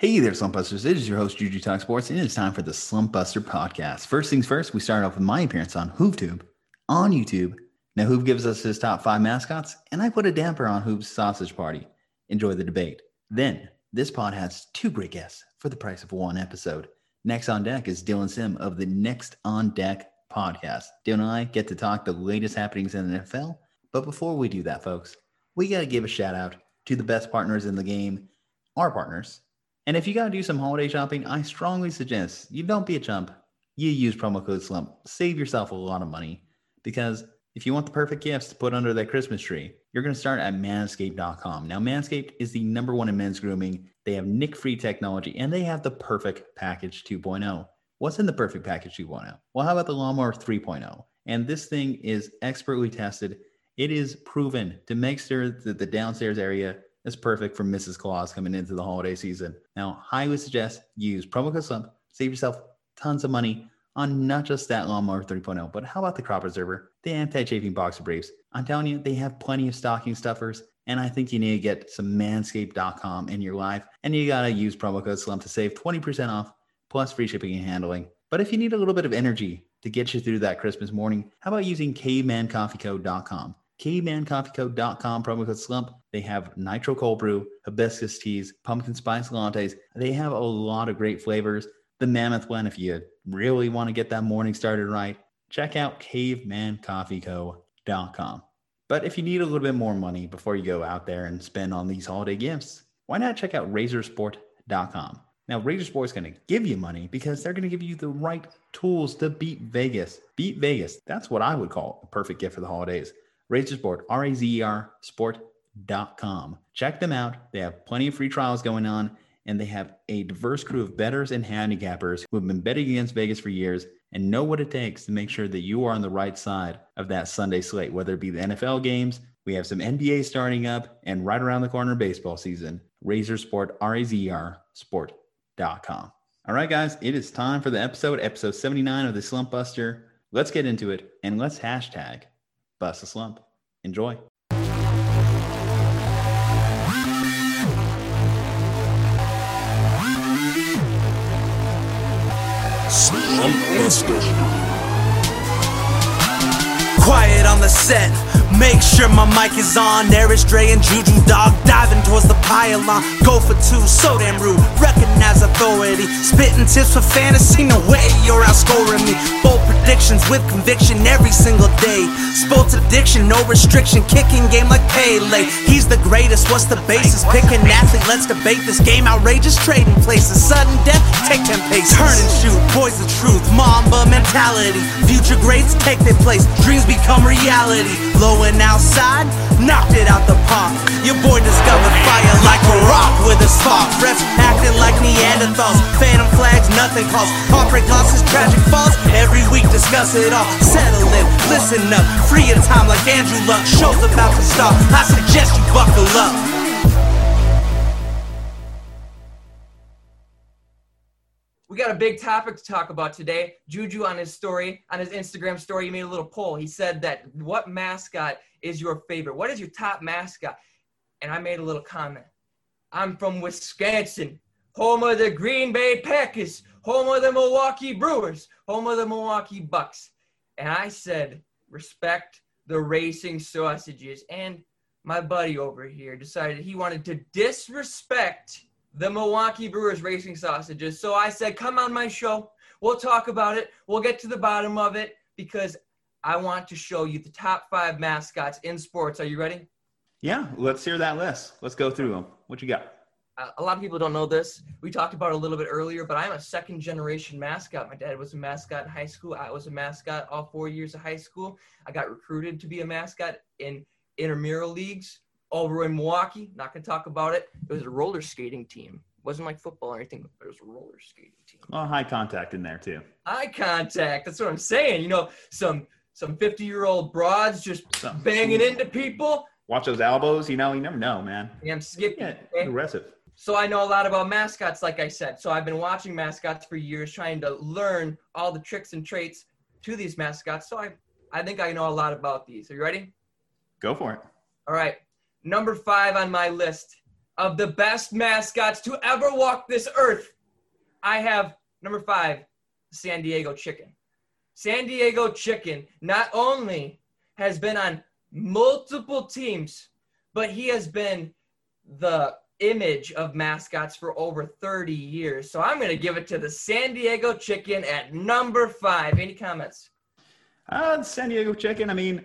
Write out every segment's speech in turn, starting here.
Hey there, Slumpbusters. It is your host, Juju Talk Sports, and it's time for the Slumpbuster podcast. First things first, we start off with my appearance on HoovTube on YouTube. Now, Hoov gives us his top five mascots, and I put a damper on Hoov's sausage party. Enjoy the debate. Then, this pod has two great guests for the price of one episode. Next on deck is Dylan Sim of the Next on Deck podcast. Dylan and I get to talk the latest happenings in the NFL. But before we do that, folks, we got to give a shout out to the best partners in the game, our partners and if you got to do some holiday shopping, I strongly suggest you don't be a chump. You use promo code SLUMP. Save yourself a lot of money because if you want the perfect gifts to put under that Christmas tree, you're going to start at manscaped.com. Now, Manscaped is the number one in men's grooming. They have nick free technology and they have the perfect package 2.0. What's in the perfect package 2.0? Well, how about the lawnmower 3.0? And this thing is expertly tested. It is proven to make sure that the downstairs area is perfect for Mrs. Claus coming into the holiday season. Now, highly suggest use promo code SLUMP, save yourself tons of money on not just that lawnmower 3.0, but how about the crop preserver, the anti-chafing boxer briefs? I'm telling you, they have plenty of stocking stuffers, and I think you need to get some manscaped.com in your life, and you gotta use promo code SLUMP to save 20% off plus free shipping and handling. But if you need a little bit of energy to get you through that Christmas morning, how about using cavemancoffeeco.com? cavemancoffeeco.com, promo code SLUMP. They have nitro cold brew, hibiscus teas, pumpkin spice lattes. They have a lot of great flavors. The mammoth one, if you really want to get that morning started right, check out cavemancoffeeco.com. But if you need a little bit more money before you go out there and spend on these holiday gifts, why not check out razersport.com? Now, Razer Sport is going to give you money because they're going to give you the right tools to beat Vegas. Beat Vegas. That's what I would call a perfect gift for the holidays. Razer Sport, R A Z E R sport.com. Check them out. They have plenty of free trials going on, and they have a diverse crew of bettors and handicappers who have been betting against Vegas for years and know what it takes to make sure that you are on the right side of that Sunday slate, whether it be the NFL games. We have some NBA starting up and right around the corner baseball season. Razer Sport, R A Z E R sport.com. All right, guys, it is time for the episode, episode 79 of the Slump Buster. Let's get into it and let's hashtag bust a slump. Enjoy. Slump Buster. Quiet on the set Make sure my mic is on. Eric Dre and Juju Dog diving towards the pylon. Go for two, so damn rude. Recognize authority. Spitting tips for fantasy. No way you're outscoring me. Bold predictions with conviction every single day. Sports addiction, no restriction. Kicking game like Pele. He's the greatest. What's the basis? Pick an athlete. Let's debate this game. Outrageous trading places. Sudden death. Take 10 paces. Turn and shoot. Boys the truth. Mamba mentality. Future greats take their place. Dreams become reality. Blowing outside, knocked it out the park. Your boy discovered fire like a rock with a spark. Refs acting like Neanderthals. Phantom flags, nothing calls. Heartbreak losses, tragic falls. Every week discuss it all. Settle in, listen up. Free time like Andrew Luck. Show's about to start. I suggest you buckle up. We got a big topic to talk about today. Juju on his story, on his Instagram story, he made a little poll. He said that what mascot is your favorite? What is your top mascot? And I made a little comment. I'm from Wisconsin, home of the Green Bay Packers, home of the Milwaukee Brewers, home of the Milwaukee Bucks. And I said, respect the racing sausages. And my buddy over here decided he wanted to disrespect the Milwaukee Brewers racing sausages. So I said, come on my show. We'll talk about it. We'll get to the bottom of it because I want to show you the top five mascots in sports. Are you ready? Yeah, let's hear that list. Let's go through them. What you got? Uh, a lot of people don't know this. We talked about it a little bit earlier, but I'm a second generation mascot. My dad was a mascot in high school. I was a mascot all four years of high school. I got recruited to be a mascot in intramural leagues over in Milwaukee. Not gonna talk about it. It was a roller skating team. It wasn't like football or anything, but it was a roller skating team. Oh, high contact in there too. Eye contact. That's what I'm saying. You know, some some 50 year old broads just Something banging into people. Watch those elbows. You know, you never know, man. I'm skipping. Yeah, okay? aggressive. So I know a lot about mascots, like I said. So I've been watching mascots for years, trying to learn all the tricks and traits to these mascots. So I, I think I know a lot about these. Are you ready? Go for it. All right. Number five on my list of the best mascots to ever walk this earth, I have number five, San Diego Chicken. San Diego Chicken not only has been on multiple teams, but he has been the image of mascots for over 30 years. So I'm going to give it to the San Diego Chicken at number five. Any comments? Uh, San Diego Chicken. I mean,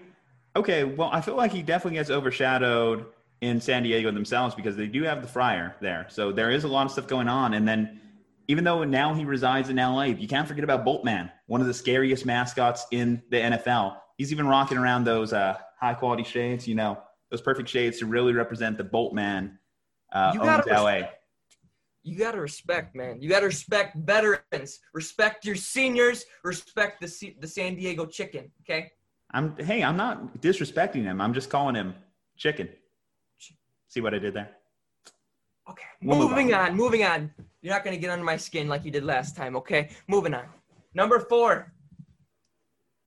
okay. Well, I feel like he definitely gets overshadowed in San Diego themselves because they do have the Friar there. So there is a lot of stuff going on. And then, even though now he resides in LA, you can't forget about Boltman, one of the scariest mascots in the NFL. He's even rocking around those uh, high quality shades, you know, those perfect shades to really represent the Boltman uh, You gotta LA. respect- You got to respect, man. You got to respect veterans. Respect your seniors. Respect the, C- the San Diego Chicken, okay? I'm hey, I'm not disrespecting him. I'm just calling him chicken. See what I did there? Okay, We'll moving on. on. moving on. You're not going to get under my skin like you did last time, okay? Moving on. Number four,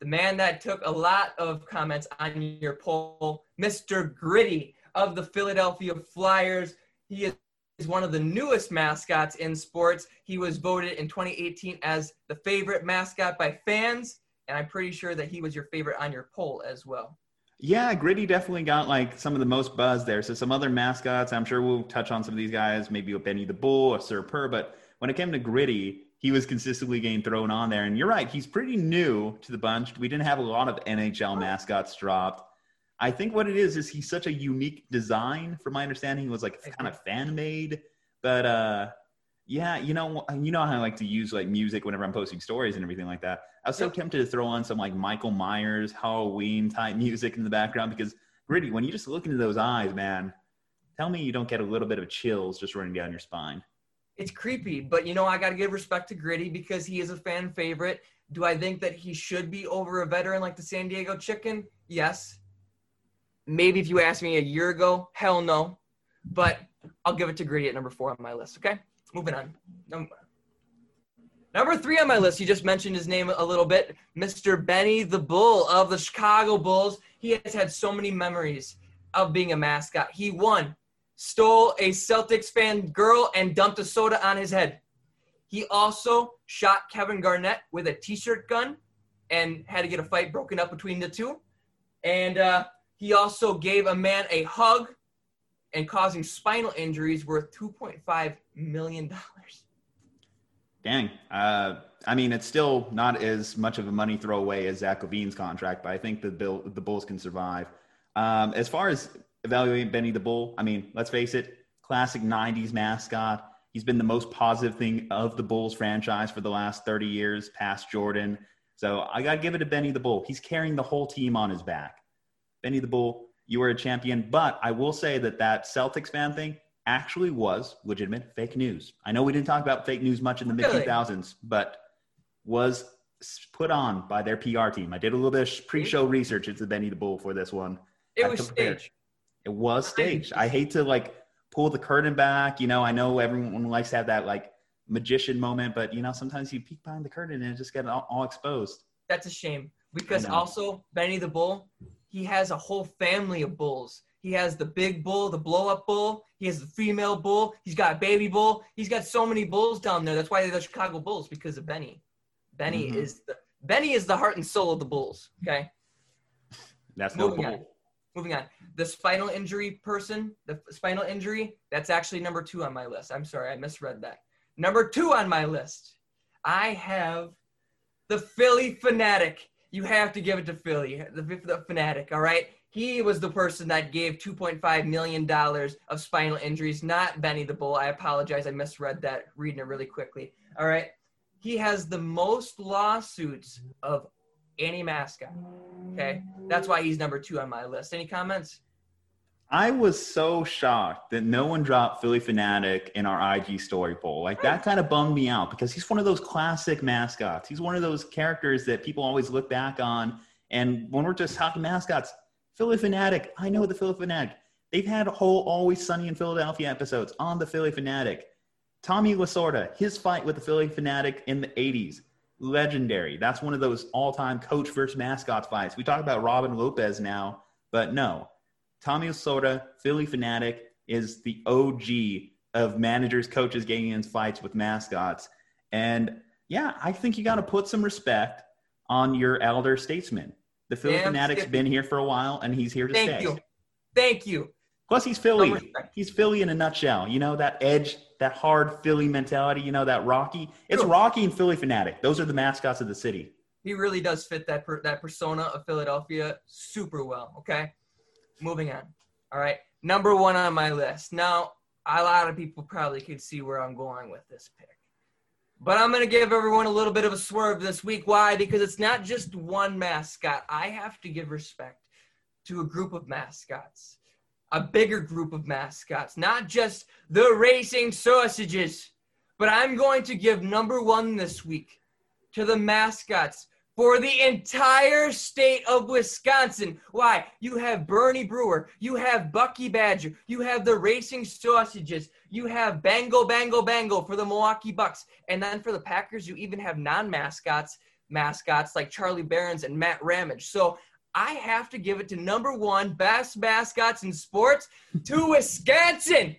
the man that took a lot of comments on your poll, Mr. Gritty of the Philadelphia Flyers. He is one of the newest mascots in sports. He was voted in 2018 as the favorite mascot by fans, and I'm pretty sure that he was your favorite on your poll as well. Yeah, Gritty definitely got like some of the most buzz there. So some other mascots, I'm sure we'll touch on some of these guys, maybe Benny the Bull, or Sir Purr, but when it came to Gritty, he was consistently getting thrown on there. And you're right, he's pretty new to the bunch. We didn't have a lot of NHL mascots dropped. I think what it is is he's such a unique design. From my understanding, he was like kind of fan made, but uh, yeah, you know, you know how I like to use like music whenever I'm posting stories and everything like that. I was so tempted to throw on some like Michael Myers Halloween type music in the background because Gritty, when you just look into those eyes, man, tell me you don't get a little bit of chills just running down your spine. It's creepy, but you know, I got to give respect to Gritty because he is a fan favorite. Do I think that he should be over a veteran like the San Diego Chicken? Yes. Maybe if you asked me a year ago, hell no. But I'll give it to Gritty at number four on my list. Okay, moving on. Num- Number three on my list, you just mentioned his name a little bit, Mr. Benny the Bull of the Chicago Bulls. He has had so many memories of being a mascot. He won stole a Celtics fan girl and dumped a soda on his head. He also shot Kevin Garnett with a t-shirt gun and had to get a fight broken up between the two. And uh, he also gave a man a hug and causing spinal injuries worth $2.5 million. Dang. Uh, I mean, it's still not as much of a money throwaway as Zach LaVine's contract, but I think the Bill, the Bulls can survive. Um, as far as evaluating Benny the Bull, I mean, let's face it, classic '90s mascot. He's been the most positive thing of the Bulls franchise for the last 30 years, past Jordan. So I got to give it to Benny the Bull. He's carrying the whole team on his back. Benny the Bull, you were a champion, but I will say that that Celtics fan thing actually was legitimate fake news. I know we didn't talk about fake news much in the mid Really? 2000s, but was put on by their PR team. I did a little bit of pre-show research into Benny the Bull for this one. It was staged. It was staged. I hate to like pull the curtain back. You know, I know everyone likes to have that like magician moment, but you know, sometimes you peek behind the curtain and it just get all, all exposed. That's a shame because also Benny the Bull, he has a whole family of bulls. He has the big bull, the blow up bull. He has the female bull. He's got a baby bull. He's got so many bulls down there. That's why they're the Chicago Bulls because of Benny. Benny Mhm. is the Benny is the heart and soul of the Bulls. Okay, That's no Moving on. Moving on. The spinal injury person, the spinal injury, that's actually number two on my list. I'm sorry, I misread that. Number two on my list, I have the Phillie Phanatic. You have to give it to Philly, the, the fanatic. All right, he was the person that gave 2.5 million dollars of spinal injuries, not Benny the Bull. I apologize, I misread that. Reading it really quickly. All right, he has the most lawsuits of any mascot. Okay, that's why he's number two on my list. Any comments? I was so shocked that no one dropped Phillie Phanatic in our IG story poll. Like that kind of bummed me out because he's one of those classic mascots. He's one of those characters that people always look back on. And when we're just talking mascots, Phillie Phanatic, I know the Phillie Phanatic. They've had a whole Always Sunny in Philadelphia episodes on the Phillie Phanatic. Tommy Lasorda, his fight with the Phillie Phanatic in the 80s, legendary. That's one of those all-time coach versus mascots fights. We talk about Robin Lopez now, but no. Tommy Lasorda, Phillie Phanatic, is the OG of managers, coaches getting in fights with mascots. And yeah, I think you got to put some respect on your elder statesman. The Philly Damn fanatic's Skippy. been here for a while, and he's here to stay. Thank stay. you. Thank you. Plus, he's Philly. He's Philly in a nutshell. You know that edge, that hard Philly mentality. You know that Rocky. It's Sure. Rocky and Phillie Phanatic. Those are the mascots of the city. He really does fit that per, that persona of Philadelphia super well. Okay, moving on. All right, number one on my list. Now, a lot of people probably could see where I'm going with this pick, but I'm gonna give everyone a little bit of a swerve this week. Why? Because it's not just one mascot. I have to give respect to a group of mascots, a bigger group of mascots, not just the racing sausages. But I'm going to give number one this week to the mascots for the entire state of Wisconsin. Why? You have Bernie Brewer, you have Bucky Badger, you have the Racing Sausages, you have Bango Bango Bango for the Milwaukee Bucks, and then for the Packers, you even have non-mascots, mascots like Charlie Berens and Matt Ramage. So I have to give it to number one best mascots in sports to Wisconsin.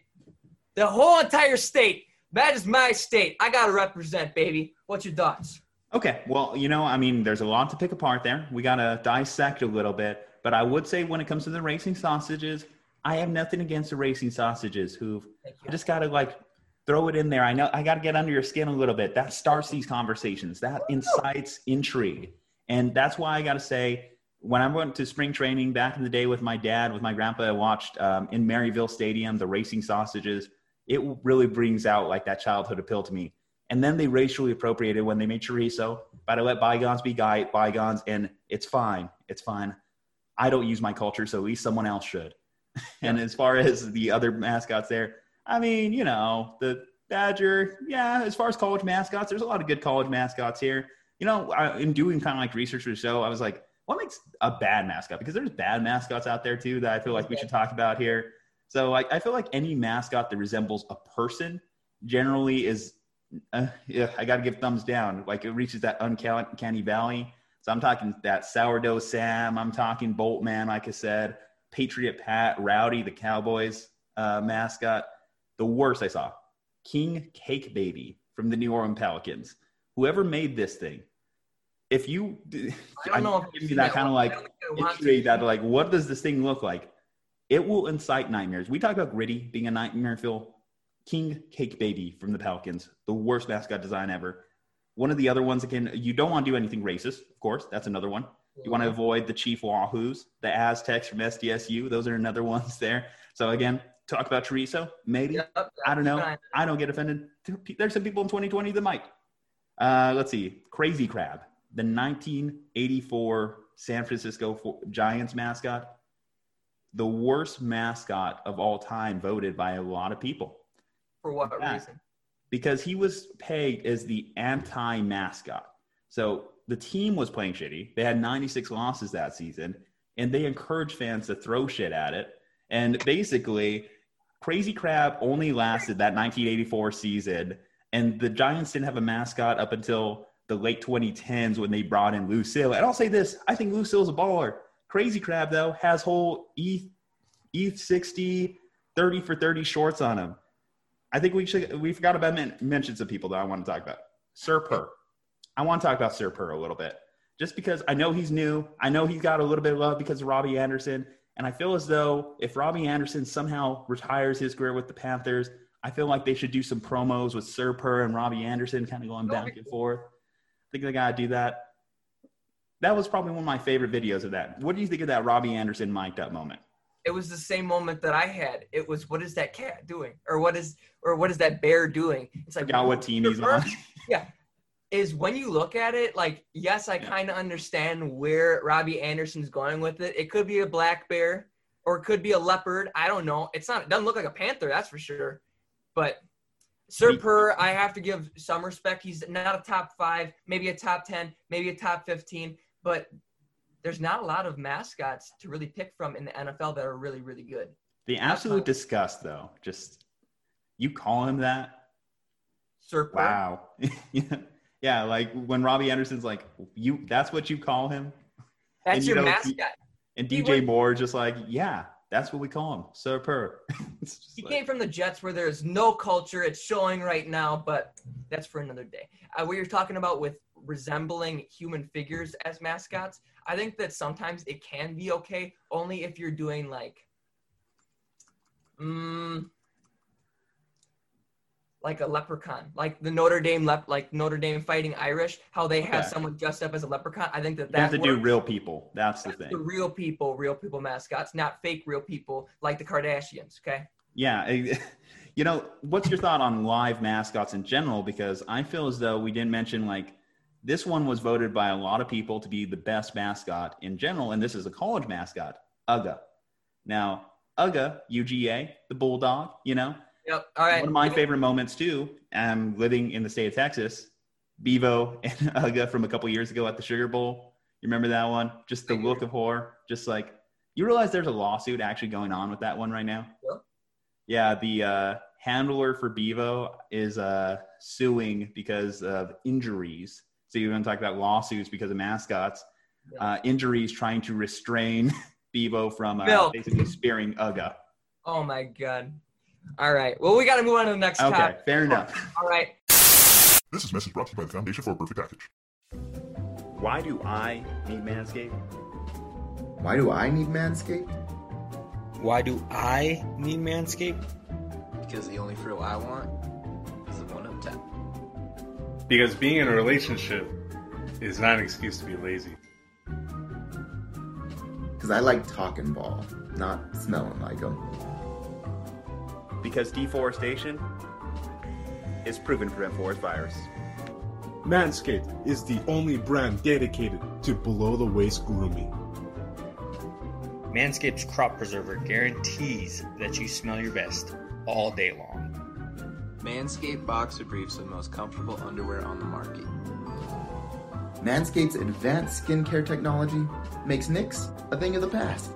The whole entire state. That is my state. I gotta represent, baby. What's your thoughts? Okay. Well, you know, I mean, there's a lot to pick apart there. We got to dissect a little bit. But I would say when it comes to the racing sausages, I have nothing against the racing sausages who Thank I just got to like throw it in there. I know I got to get under your skin a little bit. That starts these conversations, that incites intrigue. And that's why I got to say, when I went to spring training back in the day with my dad, with my grandpa, I watched um, in Maryvale Stadium the racing sausages. It really brings out like that childhood appeal to me. And then they racially appropriated when they made chorizo. But I let bygones be guy bygones, and it's fine. It's fine. I don't use my culture, so at least someone else should. and as far as the other mascots there, I mean, you know, the Badger, yeah, as far as college mascots, there's a lot of good college mascots here. You know, I, in doing kind of like research for the show, I was like, what makes a bad mascot? Because there's bad mascots out there too that I feel like we should talk about here. So like, I feel like any mascot that resembles a person generally is, uh, yeah, I got to give thumbs down. Like it reaches that uncanny valley. So I'm talking that sourdough Sam. I'm talking Boltman, like I said, Patriot Pat, Rowdy, the Cowboys uh, mascot. The worst I saw, King Cake Baby from the New Orleans Pelicans. Whoever made this thing, if you, I don't know if give me that kind of like intrigue that like, what does this thing look like? It will incite nightmares. We talk about Gritty being a nightmare, Phil. King Cake Baby from the Pelicans, the worst mascot design ever. One of the other ones again, you don't want to do anything racist, of course. That's another one. You want to avoid the Chief Wahoos, the Aztecs from SDSU. Those are another ones there. So again, talk about chorizo, maybe. I don't know. I don't get offended. There's some people in 2020 that might. Uh, let's see. Crazy Crab, the 1984 San Francisco Giants mascot, the worst mascot of all time, voted by a lot of people For what Yeah. reason? because he was pegged as the anti mascot. So the team was playing shitty. They had 96 losses that season, and they encouraged fans to throw shit at it. And basically, Crazy Crab only lasted that 1984 season, and the Giants didn't have a mascot up until the late 2010s when they brought in Lucille. And I'll say this: I think Lucille's a baller. Crazy Crab though has whole ETH ETH 60 30 for 30 shorts on him. I think we should we forgot about men, mention some people that I want to talk about. Sir Purr. I want to talk about Sir Purr a little bit. Just because I know he's new. I know he's got a little bit of love because of Robbie Anderson. And I feel as though if Robbie Anderson somehow retires his career with the Panthers, I feel like they should do some promos with Sir Purr and Robbie Anderson kind of going back and forth. Think they gotta do that. That was probably one of my favorite videos of that. What do you think of that Robbie Anderson mic'd up moment? It was the same moment that I had. It was what is that cat doing? Or what is or what is that bear doing? It's like Forgot what team he's on. Yeah. Is when you look at it, like, yes, I Yeah. kind of understand where Robbie Anderson's going with it. It could be a black bear or it could be a leopard. I don't know. It's not, it doesn't look like a panther, that's for sure. But Purr, I have to give some respect. He's not a top five, maybe a top 10, maybe a top 15, but there's not a lot of mascots to really pick from in the NFL that are really, really good. The absolute disgust, though, just you call him that. Sir Purr. Wow. yeah. like when Robbie Anderson's like, you that's what you call him? That's And you your know, mascot. And DJ Moore just like, yeah, That's what we call him, Sir Purr. He like- came from the Jets where there's no culture. It's showing right now, but that's for another day. Uh, we were talking about with resembling human figures as mascots. I think that sometimes it can be okay, only if you're doing like, mm, like a leprechaun, like the Notre Dame lep, like Notre Dame Fighting Irish, how they have Okay. someone dressed up as a leprechaun. I think that you have that to do real people. That's the thing. the real people, real people mascots, not fake real people like the Kardashians. Okay. Yeah. You know, what's your thought on live mascots in general? Because I feel as though we didn't mention like this one was voted by a lot of people to be the best mascot in general, and this is a college mascot, UGA. Now, UGA, UGA, the bulldog, you know, Yep. All right. one of my favorite moments too. I'm living in the state of Texas. Bevo and Uga from a couple years ago at the Sugar Bowl. You remember that one? Just the look of horror. Just like you realize there's a lawsuit actually going on with that one right now. Yeah. Yeah, the uh, handler for Bevo is uh, suing because of injuries. So you're going to talk about lawsuits because of mascots. Yeah. Uh, injuries trying to restrain Bevo from uh, basically spearing Uga. Oh my god. All right. Well, we got to move on to the next Okay, topic. fair enough. All right. This is message brought to you by the Foundation for a Perfect Package. Why do I need Manscaped? Why do I need Manscaped? Why do I need Manscaped? Because the only frill I want is the one up top. Because being in a relationship is not an excuse to be lazy. Because I like talking ball, not smelling like them. Because deforestation is proven to prevent forest fires. Manscaped is the only brand dedicated to below the waist grooming. Manscaped's crop preserver guarantees that you smell your best all day long. Manscaped Boxer Briefs are the most comfortable underwear on the market. Manscaped's advanced skincare technology makes nicks a thing of the past.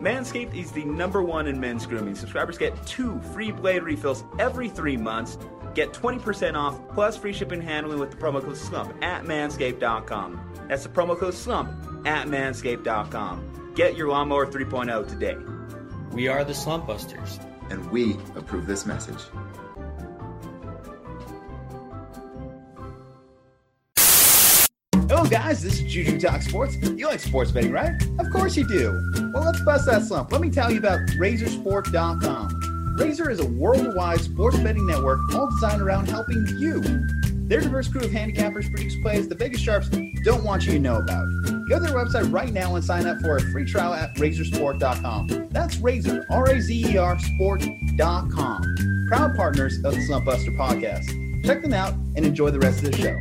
Manscaped is the number one in men's grooming. Subscribers get two free blade refills every three months. Get 20% off plus free shipping and handling with the promo code SLUMP at manscaped.com. That's the promo code SLUMP at manscaped.com. Get your lawnmower 3.0 today. We are the Slump Busters. And we approve this message. Guys. This is Juju Talk Sports. You like sports betting, right? Of course you do. Well, let's bust that slump. Let me tell you about RazerSport.com. Razer is a worldwide sports betting network all designed around helping you. Their diverse crew of handicappers produce plays the Vegas Sharps don't want you to know about. Go to their website right now and sign up for a free trial at RazerSport.com. That's Razer, R A Z E R Sport.com. Proud partners of the Slump Buster podcast. Check them out and enjoy the rest of the show.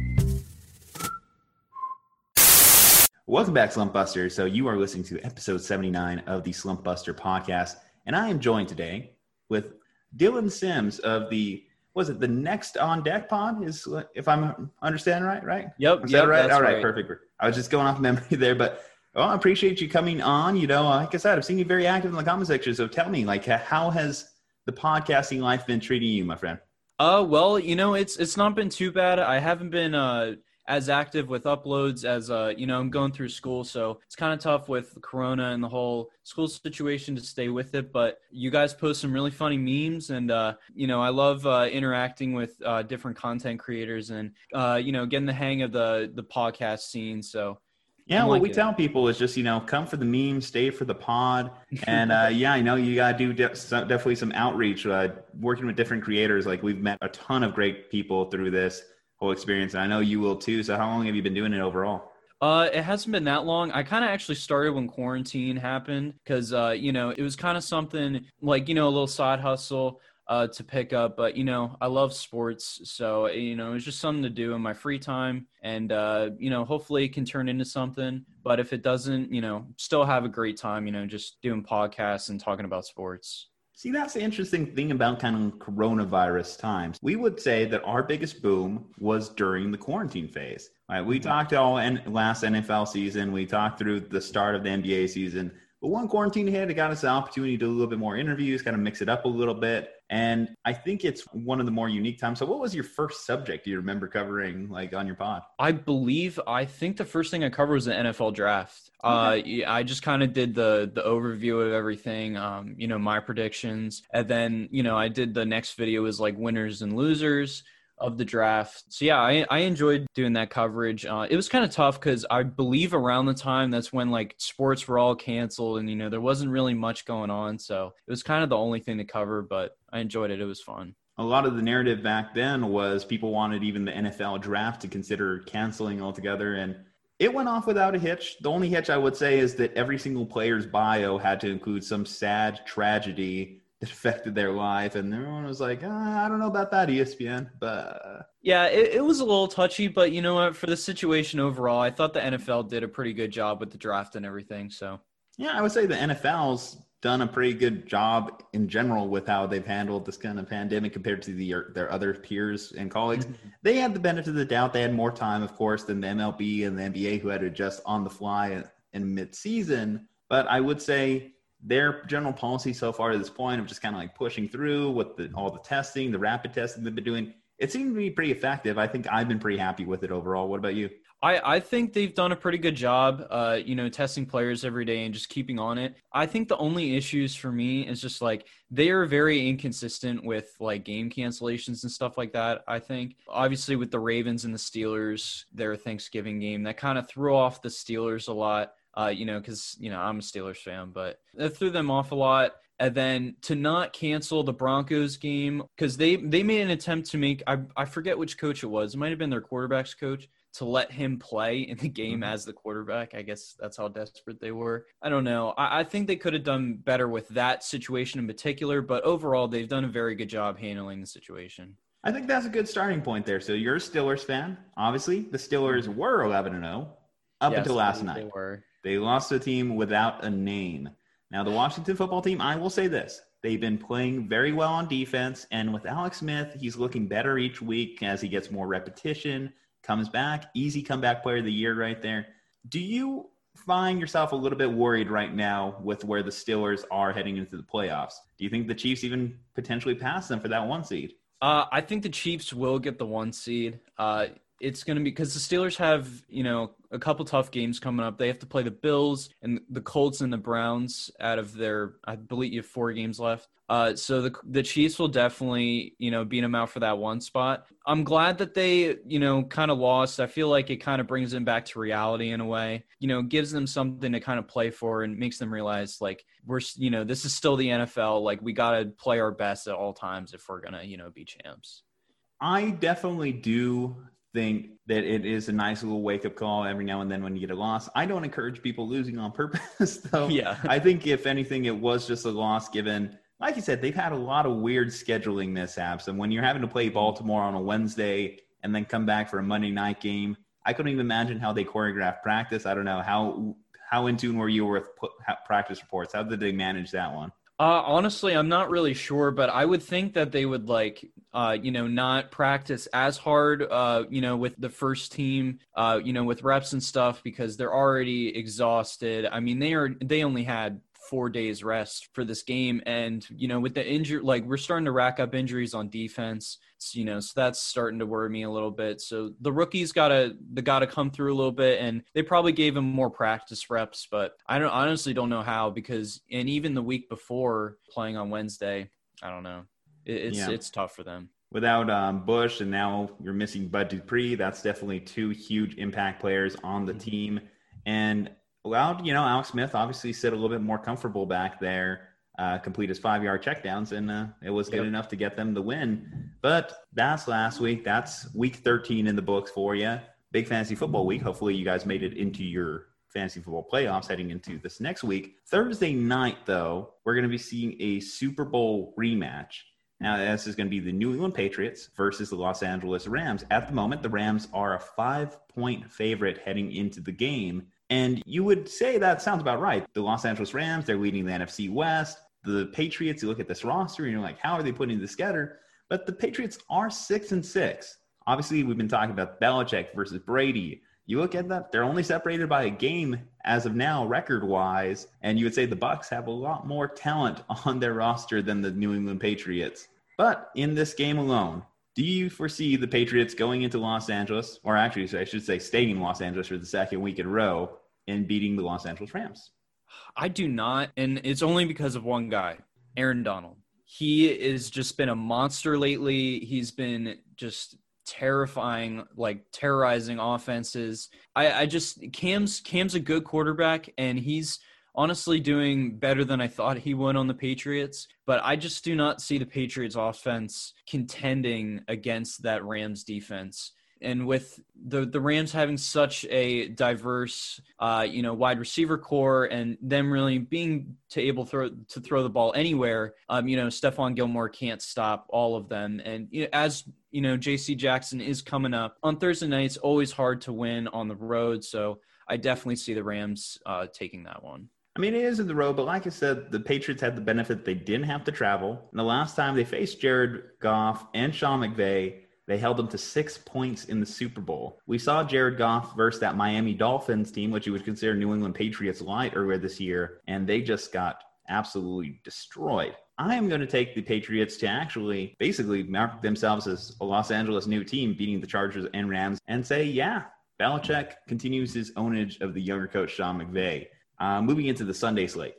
Welcome back, Slump Buster. So you are listening to episode 79 of the Slump Buster podcast, and I am joined today with Dylan Sims of the was it the next on deck pod? Is if I'm understanding right, right? Yep. Is yep, right? All right, perfect. I was just going off memory there, but well, I appreciate you coming on. You know, like I said, I've seen you very active in the comment section. So tell me, like, how has the podcasting life been treating you, my friend? Uh, well, you know, it's it's not been too bad. I haven't been uh as active with uploads as uh you know I'm going through school, so it's kind of tough with the Corona and the whole school situation to stay with it. But you guys post some really funny memes, and uh, you know I love uh, interacting with uh, different content creators and uh, you know getting the hang of the the podcast scene. So Yeah, I what like we it. tell people is just you know come for the meme, stay for the pod, and uh, yeah, I know you gotta do de- so- definitely some outreach, uh, working with different creators. Like we've met a ton of great people through this whole experience, and I know you will too. So how long have you been doing it overall? Uh, it hasn't been that long. I kind of actually started when quarantine happened because, uh, you know, it was kind of something like, you know, a little side hustle uh, to pick up. But, you know, I love sports. So, you know, it was just something to do in my free time. And, uh, you know, hopefully it can turn into something. But if it doesn't, you know, still have a great time, you know, just doing podcasts and talking about sports. See, that's the interesting thing about kind of coronavirus times. We would say that our biggest boom was during the quarantine phase. Right? We mm-hmm. talked all N- last NFL season. We talked through the start of the NBA season. But one quarantine hit, it got us the opportunity to do a little bit more interviews, kind of mix it up a little bit. And I think it's one of the more unique times. So, what was your first subject you remember covering, like on your pod? I believe I think the first thing I covered was the NFL draft. Uh, I just kind of did the the overview of everything, um, you know, my predictions, and then you know I did the next video was like winners and losers of the draft. So yeah, I, I enjoyed doing that coverage. Uh, it was kind of tough because I believe around the time that's when like sports were all canceled and you know there wasn't really much going on. So it was kind of the only thing to cover, but I enjoyed it. It was fun. A lot of the narrative back then was people wanted even the NFL draft to consider canceling altogether and it went off without a hitch. The only hitch I would say is that every single player's bio had to include some sad tragedy that affected their life, and everyone was like, ah, "I don't know about that, ESPN." But yeah, it, it, was a little touchy, but you know what? For the situation overall, I thought the NFL did a pretty good job with the draft and everything. So yeah, I would say the NFL's done a pretty good job in general with how they've handled this kind of pandemic compared to the, their other peers and colleagues. Mm-hmm. They had the benefit of the doubt. They had more time, of course, than the MLB and the NBA, who had to adjust on the fly in mid-season. But I would say their general policy so far to this point of just kind of like pushing through with the, all the testing, the rapid testing they've been doing, it seemed to be pretty effective. I think I've been pretty happy with it overall. What about you? I, I think they've done a pretty good job, uh, you know, testing players every day and just keeping on it. I think the only issues for me is just like they are very inconsistent with like game cancellations and stuff like that. I think obviously with the Ravens and the Steelers, their Thanksgiving game that kind of threw off the Steelers a lot uh, you know, because you know I'm a Steelers fan, but it threw them off a lot. And then to not cancel the Broncos game because they they made an attempt to make I I forget which coach it was. It might have been their quarterbacks coach to let him play in the game mm-hmm. as the quarterback. I guess that's how desperate they were. I don't know. I, I think they could have done better with that situation in particular, but overall, they've done a very good job handling the situation. I think that's a good starting point there. So you're a Steelers fan. Obviously, the Steelers were 11 and 0 up yes, until last night. They were. They lost a team without a name. Now, the Washington football team, I will say this. They've been playing very well on defense. And with Alex Smith, he's looking better each week as he gets more repetition, comes back. Easy comeback player of the year right there. Do you find yourself a little bit worried right now with where the Steelers are heading into the playoffs? Do you think the Chiefs even potentially pass them for that one seed? Uh, I think the Chiefs will get the one seed. Uh, it's going to be because the Steelers have, you know, a couple tough games coming up. They have to play the Bills and the Colts and the Browns out of their, I believe you have four games left. Uh, so the the Chiefs will definitely, you know, beat them out for that one spot. I'm glad that they, you know, kind of lost. I feel like it kind of brings them back to reality in a way. You know, gives them something to kind of play for and makes them realize like we're, you know, this is still the NFL. Like we got to play our best at all times if we're gonna, you know, be champs. I definitely do think that it is a nice little wake up call every now and then when you get a loss. I don't encourage people losing on purpose, though. Yeah. I think if anything, it was just a loss given, like you said, they've had a lot of weird scheduling mishaps. And when you're having to play Baltimore on a Wednesday and then come back for a Monday night game, I couldn't even imagine how they choreographed practice. I don't know how how in tune were you with practice reports? How did they manage that one? Uh, honestly, I'm not really sure, but I would think that they would like, uh, you know, not practice as hard, uh, you know, with the first team, uh, you know, with reps and stuff because they're already exhausted. I mean, they are they only had four days rest for this game. And, you know, with the injury, like we're starting to rack up injuries on defense, you know, so that's starting to worry me a little bit. So the rookies gotta, they gotta come through a little bit and they probably gave him more practice reps, but I don't honestly don't know how because, and even the week before playing on Wednesday, I don't know. It, it's, yeah. it's tough for them without um, Bush, and now you're missing Bud Dupree. That's definitely two huge impact players on the mm-hmm. team. And allowed, you know, Alex Smith obviously sit a little bit more comfortable back there, uh, complete his five yard checkdowns, and uh, it was good yep. enough to get them the win. But that's last week. That's week 13 in the books for you. Big fantasy football week. Hopefully, you guys made it into your fantasy football playoffs heading into this next week. Thursday night, though, we're going to be seeing a Super Bowl rematch. Now, this is going to be the New England Patriots versus the Los Angeles Rams. At the moment, the Rams are a five point favorite heading into the game. And you would say that sounds about right. The Los Angeles Rams, they're leading the NFC West. The Patriots, you look at this roster and you're like, how are they putting this together? But the Patriots are six and six. Obviously, we've been talking about Belichick versus Brady. You look at that, they're only separated by a game as of now, record wise. And you would say the Bucks have a lot more talent on their roster than the New England Patriots. But in this game alone, do you foresee the Patriots going into Los Angeles, or actually, I should say, staying in Los Angeles for the second week in a row and beating the Los Angeles Rams? I do not, and it's only because of one guy, Aaron Donald. He has just been a monster lately. He's been just terrifying, like terrorizing offenses. I, I just Cam's Cam's a good quarterback, and he's honestly doing better than I thought he would on the Patriots. But I just do not see the Patriots offense contending against that Rams defense. And with the the Rams having such a diverse, uh, you know, wide receiver corps, and them really being to able throw to throw the ball anywhere, um, you know, Stephon Gilmore can't stop all of them. And you know, as you know, J.C. Jackson is coming up on Thursday nights. Always hard to win on the road, so I definitely see the Rams uh, taking that one. I mean, it is in the road, but like I said, the Patriots had the benefit they didn't have to travel. And the last time they faced Jared Goff and Sean McVay, they held them to six points in the Super Bowl. We saw Jared Goff versus that Miami Dolphins team, which you would consider New England Patriots light earlier this year, and they just got absolutely destroyed. I am going to take the Patriots to actually basically mark themselves as a Los Angeles new team, beating the Chargers and Rams, and say, yeah, Belichick continues his ownage of the younger coach Sean McVay. Uh, moving into the Sunday slate.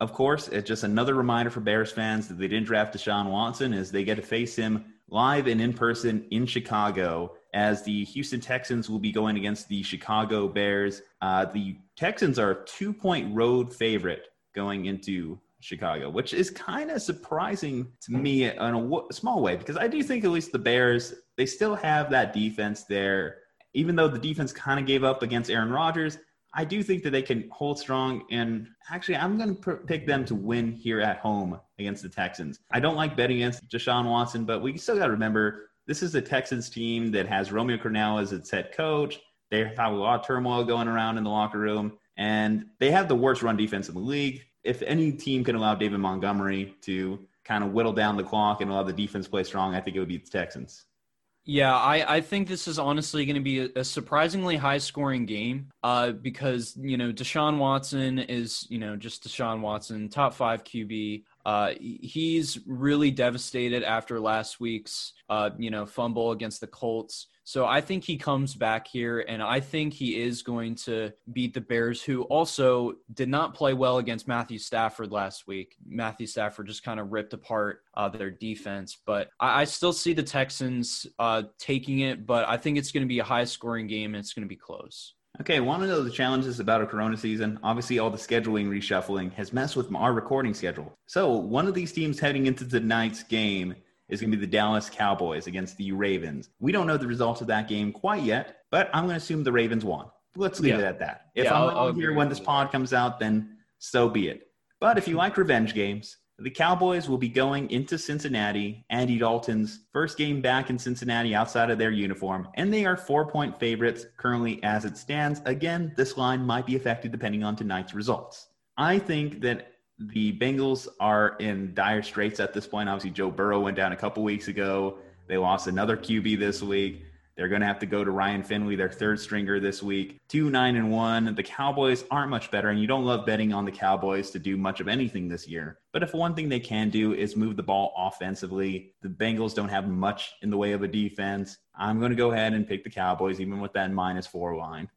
Of course, it's just another reminder for Bears fans that they didn't draft Deshaun Watson as they get to face him live and in person in Chicago as the Houston Texans will be going against the Chicago Bears. Uh, the Texans are a two point road favorite going into Chicago, which is kind of surprising to me in a w- small way because I do think at least the Bears, they still have that defense there. Even though the defense kind of gave up against Aaron Rodgers, I do think that they can hold strong. And actually, I'm going to pick them to win here at home against the Texans. I don't like betting against Deshaun Watson, but we still got to remember this is the Texans team that has Romeo Crennel as its head coach. They have a lot of turmoil going around in the locker room, and they have the worst run defense in the league. If any team can allow David Montgomery to kind of whittle down the clock and allow the defense play strong, I think it would be the Texans. Yeah, I, I think this is honestly going to be a, surprisingly high scoring game uh, because, you know, Deshaun Watson is, you know, just Deshaun Watson, top five QB. Uh, he's really devastated after last week's, uh, you know, fumble against the Colts. So I think he comes back here, and I think he is going to beat the Bears, who also did not play well against Matthew Stafford last week. Matthew Stafford just kind of ripped apart uh, their defense, but I, I, still see the Texans uh, taking it. But I think it's going to be a high scoring game, and it's going to be close. Okay, want to know the challenges about a Corona season? Obviously, all the scheduling reshuffling has messed with our recording schedule. So, one of these teams heading into tonight's game is going to be the Dallas Cowboys against the Ravens. We don't know the results of that game quite yet, but I'm going to assume the Ravens won. Let's leave yeah. it at that. If yeah, I'm I'll here when this pod comes out, then so be it. But if you like revenge games, the Cowboys will be going into Cincinnati, Andy Dalton's first game back in Cincinnati outside of their uniform, and they are four point favorites currently as it stands. Again, this line might be affected depending on tonight's results. I think that the Bengals are in dire straits at this point. Obviously, Joe Burrow went down a couple weeks ago. They lost another QB this week. They're going to have to go to Ryan Finley, their third stringer this week. Two nine and one. The Cowboys aren't much better, and you don't love betting on the Cowboys to do much of anything this year. But if one thing they can do is move the ball offensively, the Bengals don't have much in the way of a defense. I'm going to go ahead and pick the Cowboys, even with that minus four line.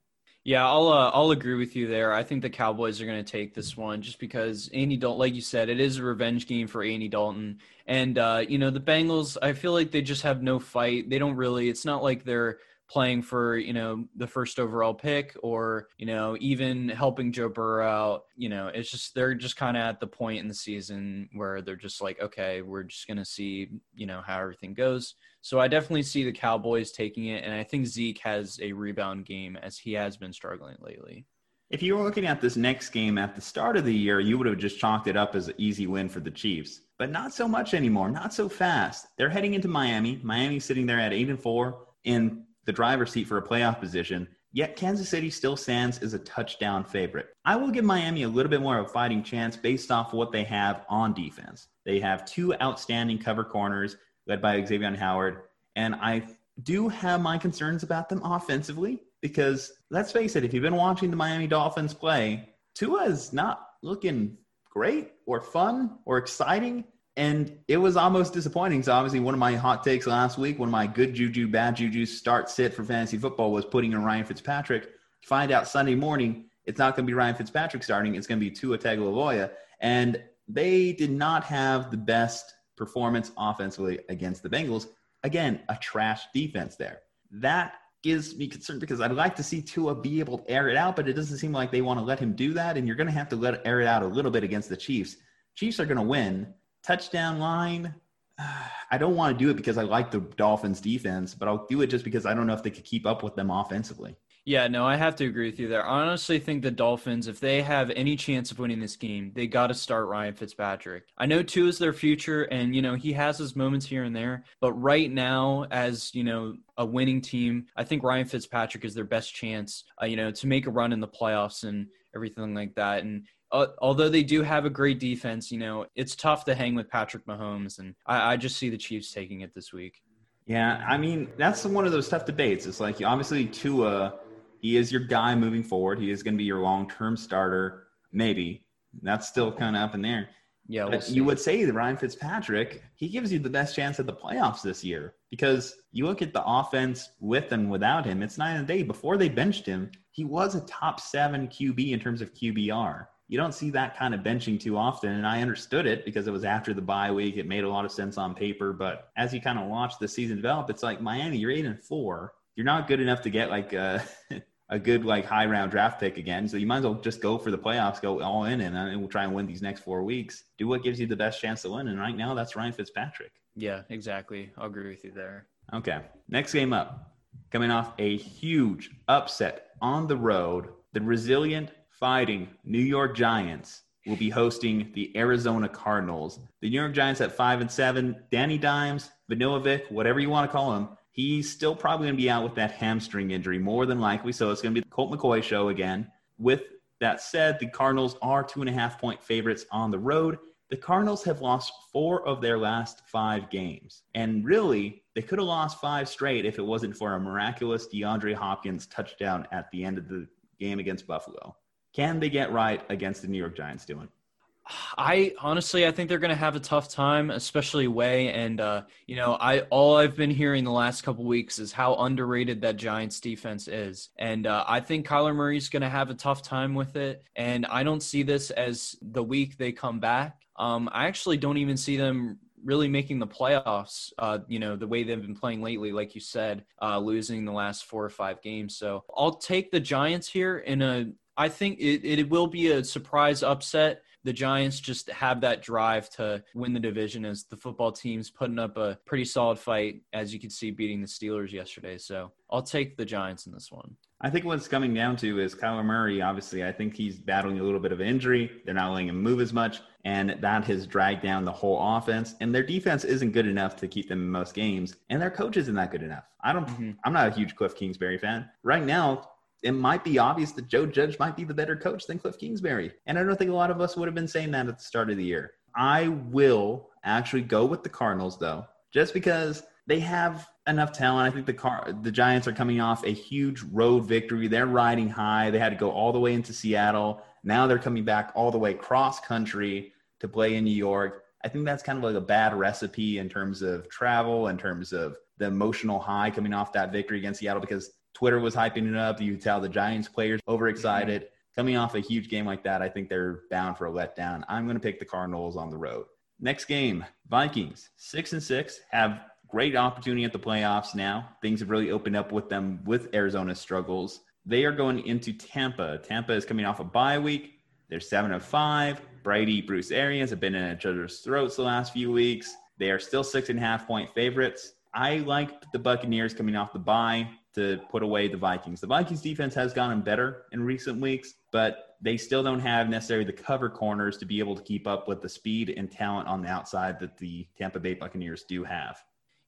Yeah, I'll uh, I'll agree with you there. I think the Cowboys are going to take this one just because Andy Dalton, like you said, it is a revenge game for Andy Dalton, and uh, you know the Bengals. I feel like they just have no fight. They don't really. It's not like they're playing for you know the first overall pick or you know even helping Joe Burrow out. You know, it's just they're just kind of at the point in the season where they're just like, okay, we're just gonna see you know how everything goes. So I definitely see the Cowboys taking it, and I think Zeke has a rebound game as he has been struggling lately. If you were looking at this next game at the start of the year, you would have just chalked it up as an easy win for the Chiefs. But not so much anymore, not so fast. They're heading into Miami. Miami's sitting there at eight and four in the driver's seat for a playoff position. Yet Kansas City still stands as a touchdown favorite. I will give Miami a little bit more of a fighting chance based off what they have on defense. They have two outstanding cover corners led by Xavier Howard, and I do have my concerns about them offensively because let's face it, if you've been watching the Miami Dolphins play, Tua is not looking great or fun or exciting. And it was almost disappointing. So obviously, one of my hot takes last week, one of my good juju, bad juju start sit for fantasy football was putting in Ryan Fitzpatrick. Find out Sunday morning, it's not going to be Ryan Fitzpatrick starting. It's going to be Tua Tagovailoa. And they did not have the best performance offensively against the Bengals. Again, a trash defense there. That gives me concern because I'd like to see Tua be able to air it out, but it doesn't seem like they want to let him do that. And you're going to have to let air it out a little bit against the Chiefs. Chiefs are going to win. Touchdown line. I don't want to do it because I like the Dolphins defense, but I'll do it just because I don't know if they could keep up with them offensively. Yeah, no, I have to agree with you there. I honestly think the Dolphins, if they have any chance of winning this game, they got to start Ryan Fitzpatrick. I know Tua is their future, and you know he has his moments here and there, but right now, as you know, a winning team, I think Ryan Fitzpatrick is their best chance, uh, you know, to make a run in the playoffs and everything like that. And uh, although they do have a great defense, you know, it's tough to hang with Patrick Mahomes, and I, I just see the Chiefs taking it this week. Yeah, I mean that's one of those tough debates. It's like obviously Tua he is your guy moving forward. He is going to be your long term starter, maybe. That's still kind of up in there. Yeah, we'll you would say that Ryan Fitzpatrick, he gives you the best chance at the playoffs this year because you look at the offense with and without him, it's night and day. Before they benched him, he was a top seven QB in terms of QBR. You don't see that kind of benching too often. And I understood it because it was after the bye week. It made a lot of sense on paper. But as you kind of watch the season develop, it's like Miami, you're eight and four. You're not good enough to get like uh, a good like high round draft pick again. So you might as well just go for the playoffs, go all in, and, and we'll try and win these next four weeks. Do what gives you the best chance to win. And right now, that's Ryan Fitzpatrick. Yeah, exactly. I'll agree with you there. Okay. Next game up, coming off a huge upset on the road, the resilient, fighting New York Giants will be hosting the Arizona Cardinals. The New York Giants at five and seven. Danny Dimes, Vanilla whatever you want to call him, He's still probably going to be out with that hamstring injury, more than likely. So it's going to be the Colt McCoy show again. With that said, the Cardinals are two and a half point favorites on the road. The Cardinals have lost four of their last five games. And really, they could have lost five straight if it wasn't for a miraculous DeAndre Hopkins touchdown at the end of the game against Buffalo. Can they get right against the New York Giants doing? I honestly, I think they're going to have a tough time, especially Way. And uh, you know, I all I've been hearing the last couple weeks is how underrated that Giants defense is, and uh, I think Kyler Murray's going to have a tough time with it. And I don't see this as the week they come back. Um, I actually don't even see them really making the playoffs. Uh, you know, the way they've been playing lately, like you said, uh, losing the last four or five games. So I'll take the Giants here in a. I think it, it will be a surprise upset the Giants just have that drive to win the division as the football team's putting up a pretty solid fight, as you can see, beating the Steelers yesterday. So I'll take the Giants in this one. I think what's coming down to is Kyler Murray. Obviously, I think he's battling a little bit of injury. They're not letting him move as much, and that has dragged down the whole offense. And their defense isn't good enough to keep them in most games, and their coach isn't that good enough. I don't. Mm-hmm. I'm not a huge Cliff Kingsbury fan right now it might be obvious that Joe Judge might be the better coach than Cliff Kingsbury. And I don't think a lot of us would have been saying that at the start of the year. I will actually go with the Cardinals though, just because they have enough talent. I think the car the Giants are coming off a huge road victory. They're riding high. They had to go all the way into Seattle. Now they're coming back all the way cross country to play in New York. I think that's kind of like a bad recipe in terms of travel, in terms of the emotional high coming off that victory against Seattle because Twitter was hyping it up. You tell the Giants players overexcited. Mm-hmm. Coming off a huge game like that, I think they're bound for a letdown. I'm going to pick the Cardinals on the road. Next game, Vikings, six and six, have great opportunity at the playoffs now. Things have really opened up with them with Arizona's struggles. They are going into Tampa. Tampa is coming off a bye week. They're seven of five. Brady, Bruce Arians have been in each other's throats the last few weeks. They are still six and a half point favorites. I like the Buccaneers coming off the bye to put away the Vikings. The Vikings defense has gotten better in recent weeks, but they still don't have necessarily the cover corners to be able to keep up with the speed and talent on the outside that the Tampa Bay Buccaneers do have.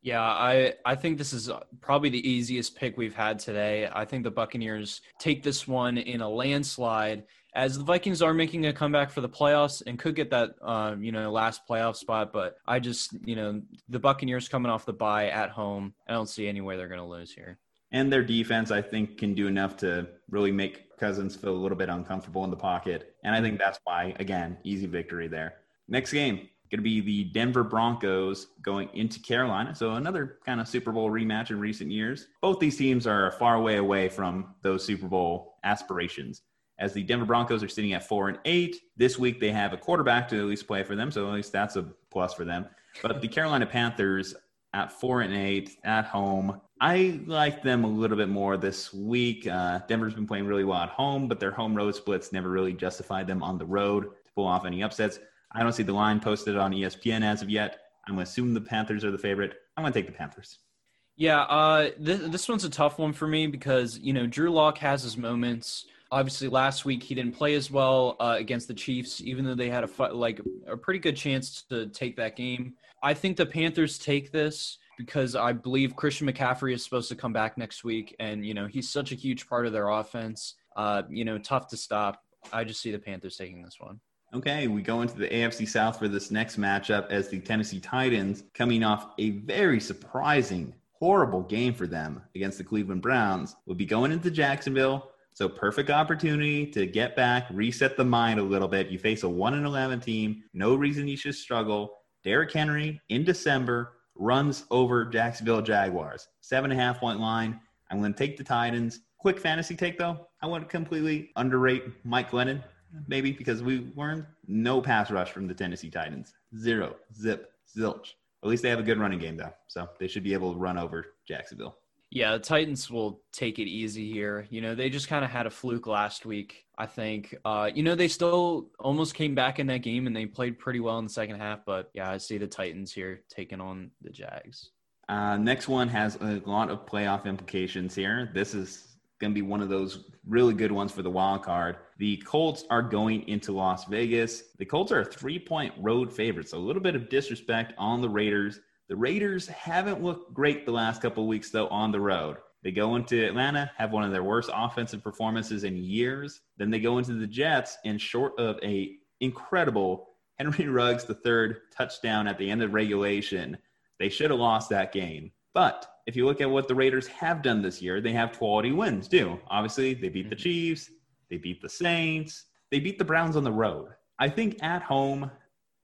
Yeah, I, I think this is probably the easiest pick we've had today. I think the Buccaneers take this one in a landslide as the Vikings are making a comeback for the playoffs and could get that uh, you know last playoff spot. But I just you know the Buccaneers coming off the bye at home, I don't see any way they're going to lose here and their defense, I think, can do enough to really make Cousins feel a little bit uncomfortable in the pocket. And I think that's why, again, easy victory there. Next game, Going to be the Denver Broncos going into Carolina. So another kind of Super Bowl rematch in recent years. Both these teams are far way away from those Super Bowl aspirations. As the Denver Broncos are sitting at four and eight, this week they have a quarterback to at least play for them, so at least that's a plus for them. But the Carolina Panthers at four and eight at home. I like them a little bit more this week. Uh, Denver's been playing really well at home, but their home road splits never really justified them on the road to pull off any upsets. I don't see the line posted on ESPN as of yet. I'm going to assume the Panthers are the favorite. I'm going to take the Panthers. Yeah, uh, this, this one's a tough one for me because, you know, Drew Lock has his moments. Obviously, last week he didn't play as well uh, against the Chiefs, even though they had a like a pretty good chance to take that game. I think the Panthers take this because I believe Christian McCaffrey is supposed to come back next week, and you know he's such a huge part of their offense. Uh, you know, tough to stop. I just see the Panthers taking this one. Okay, we go into the AFC South for this next matchup as the Tennessee Titans coming off a very surprising, horrible game for them against the Cleveland Browns will be going into Jacksonville. So perfect opportunity to get back, reset the mind a little bit. You face a 1 and 11 team, no reason you should struggle. Derrick Henry in December runs over Jacksonville Jaguars. Seven and a half point line. I'm going to take the Titans. Quick fantasy take though. I want to completely underrate Mike Glennon, maybe because we learned no pass rush from the Tennessee Titans. Zero, zip, zilch. At least they have a good running game though, so they should be able to run over Jacksonville. Yeah, the Titans will take it easy here. You know, they just kind of had a fluke last week. I think. Uh, you know, they still almost came back in that game and they played pretty well in the second half. But yeah, I see the Titans here taking on the Jags. Uh, next one has a lot of playoff implications here. This is going to be one of those really good ones for the wild card. The Colts are going into Las Vegas. The Colts are a three point road favorite. So a little bit of disrespect on the Raiders. The Raiders haven't looked great the last couple of weeks, though, on the road. They go into Atlanta, have one of their worst offensive performances in years. Then they go into the Jets, and short of a incredible Henry Ruggs the third touchdown at the end of regulation, they should have lost that game. But if you look at what the Raiders have done this year, they have quality wins too. Obviously, they beat the mm-hmm. Chiefs, they beat the Saints, they beat the Browns on the road. I think at home,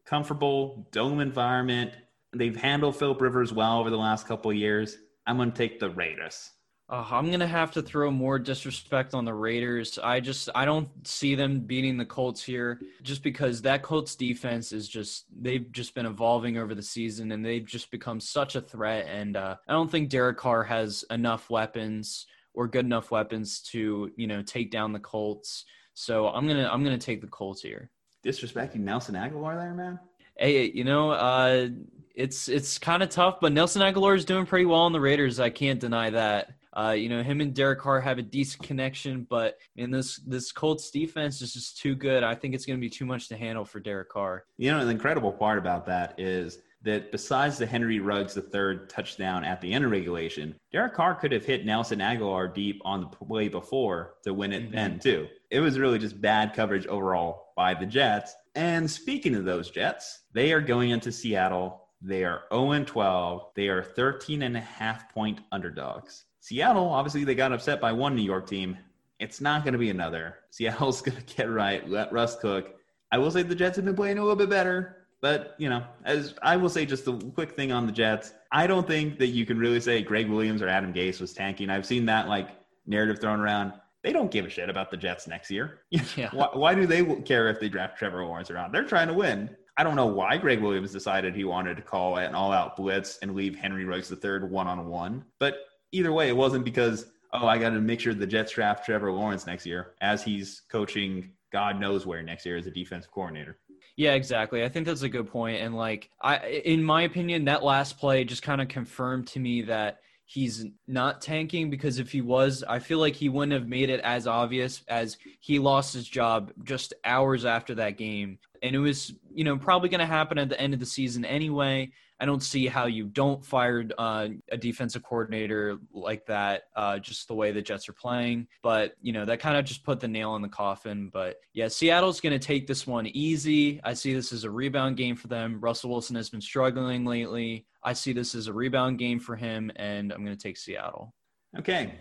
comfortable dome environment, They've handled Philip Rivers well over the last couple of years. I'm going to take the Raiders. Uh, I'm gonna have to throw more disrespect on the Raiders. I just I don't see them beating the Colts here, just because that Colts defense is just they've just been evolving over the season and they've just become such a threat. And uh, I don't think Derek Carr has enough weapons or good enough weapons to you know take down the Colts. So I'm gonna I'm gonna take the Colts here. Disrespecting Nelson Agholor there, man. Hey, you know, uh, it's it's kind of tough, but Nelson Agholor is doing pretty well on the Raiders. I can't deny that. Uh, you know, him and Derek Carr have a decent connection, but in this this Colts defense is just too good. I think it's going to be too much to handle for Derek Carr. You know, the incredible part about that is that besides the Henry Ruggs the third touchdown at the end of regulation, Derek Carr could have hit Nelson Agholor deep on the play before to win it mm-hmm. then too. It was really just bad coverage overall by the Jets. And speaking of those Jets, they are going into Seattle they are 0 12. They are 13 and a half point underdogs. Seattle, obviously, they got upset by one New York team. It's not going to be another. Seattle's going to get right, let Russ cook. I will say the Jets have been playing a little bit better, but you know, as I will say, just a quick thing on the Jets. I don't think that you can really say Gregg Williams or Adam Gase was tanking. I've seen that like narrative thrown around. They don't give a shit about the Jets next year. Yeah. why, why do they care if they draft Trevor Lawrence around? They're trying to win. I don't know why Gregg Williams decided he wanted to call an all out blitz and leave Henry Ruggs III one on one. But either way, it wasn't because, oh, I got to make sure the Jets draft Trevor Lawrence next year as he's coaching God knows where next year as a defensive coordinator. Yeah, exactly. I think that's a good point. And like I in my opinion, that last play just kind of confirmed to me that he's not tanking because if he was, I feel like he wouldn't have made it as obvious as he lost his job just hours after that game. And it was, you know, probably going to happen at the end of the season anyway. I don't see how you don't fire uh, a defensive coordinator like that, uh, just the way the Jets are playing. But, you know, that kind of just put the nail in the coffin. But yeah, Seattle's going to take this one easy. I see this as a rebound game for them. Russell Wilson has been struggling lately. I see this as a rebound game for him, and I'm going to take Seattle. Okay.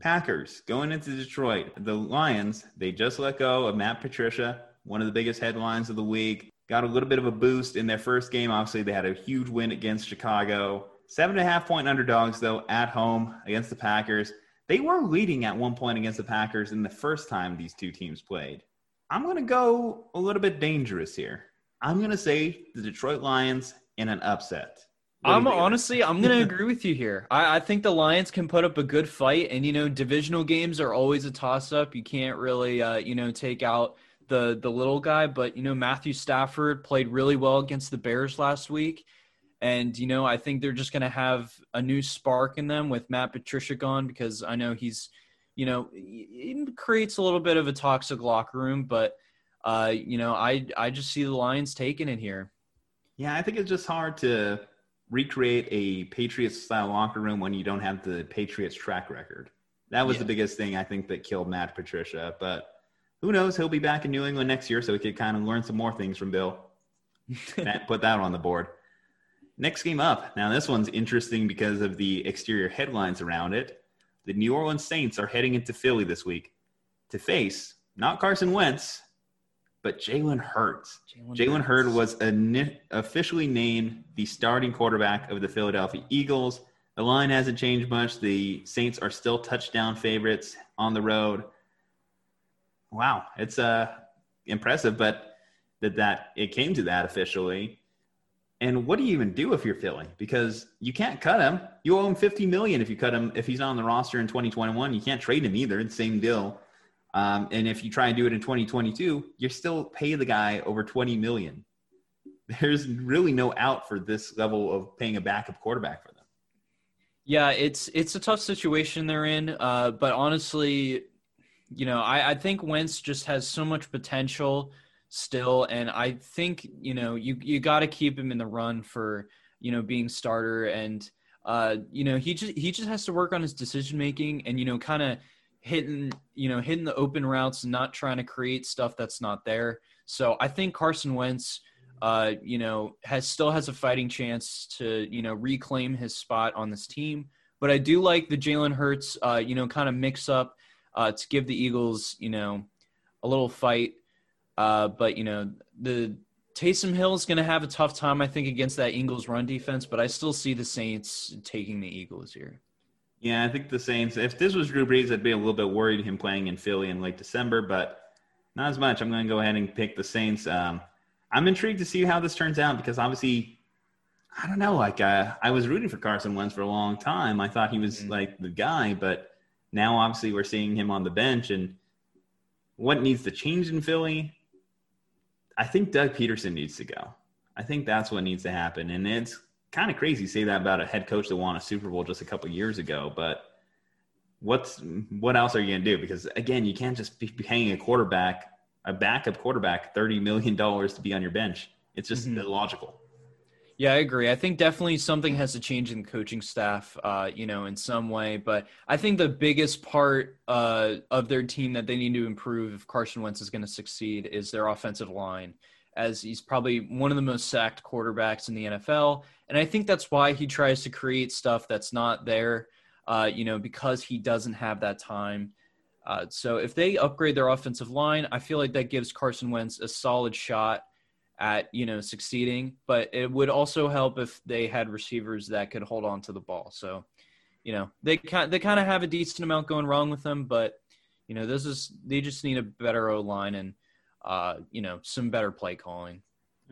Packers going into Detroit. The Lions, they just let go of Matt Patricia, one of the biggest headlines of the week. got a little bit of a boost in their first game. Obviously, they had a huge win against Chicago. Seven and a half point underdogs, though, at home against the Packers. They were leading at one point against the Packers in the first time these two teams played. I'm going to go a little bit dangerous here. I'm going to say the Detroit Lions in an upset. I'm honestly, I'm going to agree with you here. I, I, think the Lions can put up a good fight, and you know, divisional games are always a toss-up. You can't really, uh, you know, take out the the little guy, but you know, Matthew Stafford played really well against the Bears last week, and you know, I think they're just going to have a new spark in them with Matt Patricia gone because I know he's, you know, it creates a little bit of a toxic locker room, but uh, you know, I I just see the Lions taking it here. Yeah, I think it's just hard to recreate a Patriots style locker room when you don't have the Patriots track record. That was yeah. the biggest thing I think that killed Matt Patricia. But who knows? He'll be back in New England next year, so he could kind of learn some more things from Bill. Put that on the board. Next game up. Now, this one's interesting because of the exterior headlines around it. The New Orleans Saints are heading into Philly this week to face not Carson Wentz, but Jalen Hurts. Jalen Hurts was officially named the starting quarterback of the Philadelphia Eagles. The line hasn't changed much. The Saints are still touchdown favorites on the road. Wow, it's uh, impressive, but that that it came to that officially. And what do you even do if you're Philly? Because you can't cut him. You owe him 50 million if you cut him if he's not on the roster in 2021. You can't trade him either. It's the same deal. Um, and if you try and do it in 2022, you're still pay the guy over 20 million. There's really no out for this level of paying a backup quarterback for them. Yeah, it's it's a tough situation they're in. Uh, but honestly, you know, I, I think Wentz just has so much potential still, and I think you know you you got to keep him in the run for you know being starter, and uh, you know he just he just has to work on his decision making, and you know kind of hitting you know hitting the open routes not trying to create stuff that's not there. So I think Carson Wentz, uh, you know, has still has a fighting chance to you know reclaim his spot on this team. But I do like the Jalen Hurts, uh, you know, kind of mix up uh, to give the Eagles, you know, a little fight. Uh, but you know, the Taysom Hill is going to have a tough time, I think, against that Eagles run defense. But I still see the Saints taking the Eagles here. Yeah, I think the Saints. If this was Drew Brees, I'd be a little bit worried him playing in Philly in late December, but not as much. I'm going to go ahead and pick the Saints. Um, I'm intrigued to see how this turns out because obviously, I don't know. Like uh, I was rooting for Carson Wentz for a long time. I thought he was mm-hmm. like the guy, but now obviously we're seeing him on the bench. And what needs to change in Philly? I think Doug Pederson needs to go. I think that's what needs to happen, and it's kind of crazy to say that about a head coach that won a Super Bowl just a couple years ago, but what's what else are you going to do? Because again, you can't just be paying a quarterback, a backup quarterback, thirty million dollars to be on your bench. It's just mm-hmm. illogical. Yeah, I agree. I think definitely something has to change in the coaching staff, uh, you know, in some way. But I think the biggest part uh, of their team that they need to improve if Carson Wentz is going to succeed is their offensive line as he's probably one of the most sacked quarterbacks in the NFL. And I think that's why he tries to create stuff that's not there, uh, you know, because he doesn't have that time. Uh, so if they upgrade their offensive line, I feel like that gives Carson Wentz a solid shot at, you know, succeeding. But it would also help if they had receivers that could hold on to the ball. So, you know, they kind they kind of have a decent amount going wrong with them, but you know, this is they just need a better O line and uh, you know, some better play calling.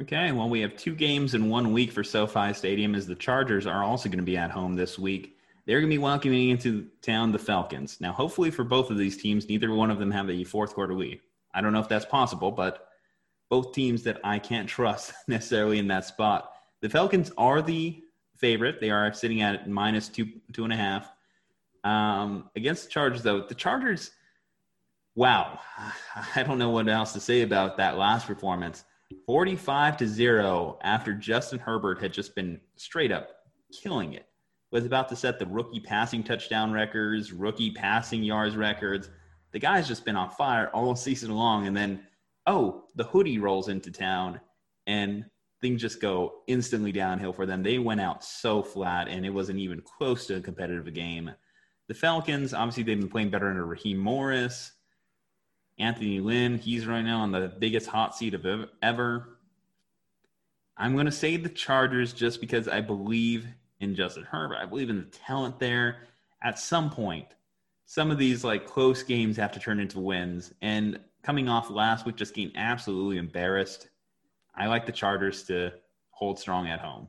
Okay, well, we have two games in one week for SoFi Stadium as the Chargers are also going to be at home this week. They're going to be welcoming into town the Falcons. Now, hopefully for both of these teams, neither one of them have a fourth quarter lead. I don't know if that's possible, but both teams that I can't trust necessarily in that spot. The Falcons are the favorite. They are sitting at minus two, two and a half. Um, against the Chargers, though, the Chargers – wow, I don't know what else to say about that last performance. 45 to 0 after Justin Herbert had just been straight up killing it. Was about to set the rookie passing touchdown records, rookie passing yards records. The guy's just been on fire all season long. And then, oh, the hoodie rolls into town and things just go instantly downhill for them. They went out so flat and it wasn't even close to a competitive game. The Falcons, obviously, they've been playing better under Raheem Morris. Anthony Lynn, he's right now on the biggest hot seat of ever. I'm going to say the Chargers just because I believe in Justin Herbert. I believe in the talent there. At some point, some of these like close games have to turn into wins. And coming off last week, just getting absolutely embarrassed, I like the Chargers to hold strong at home.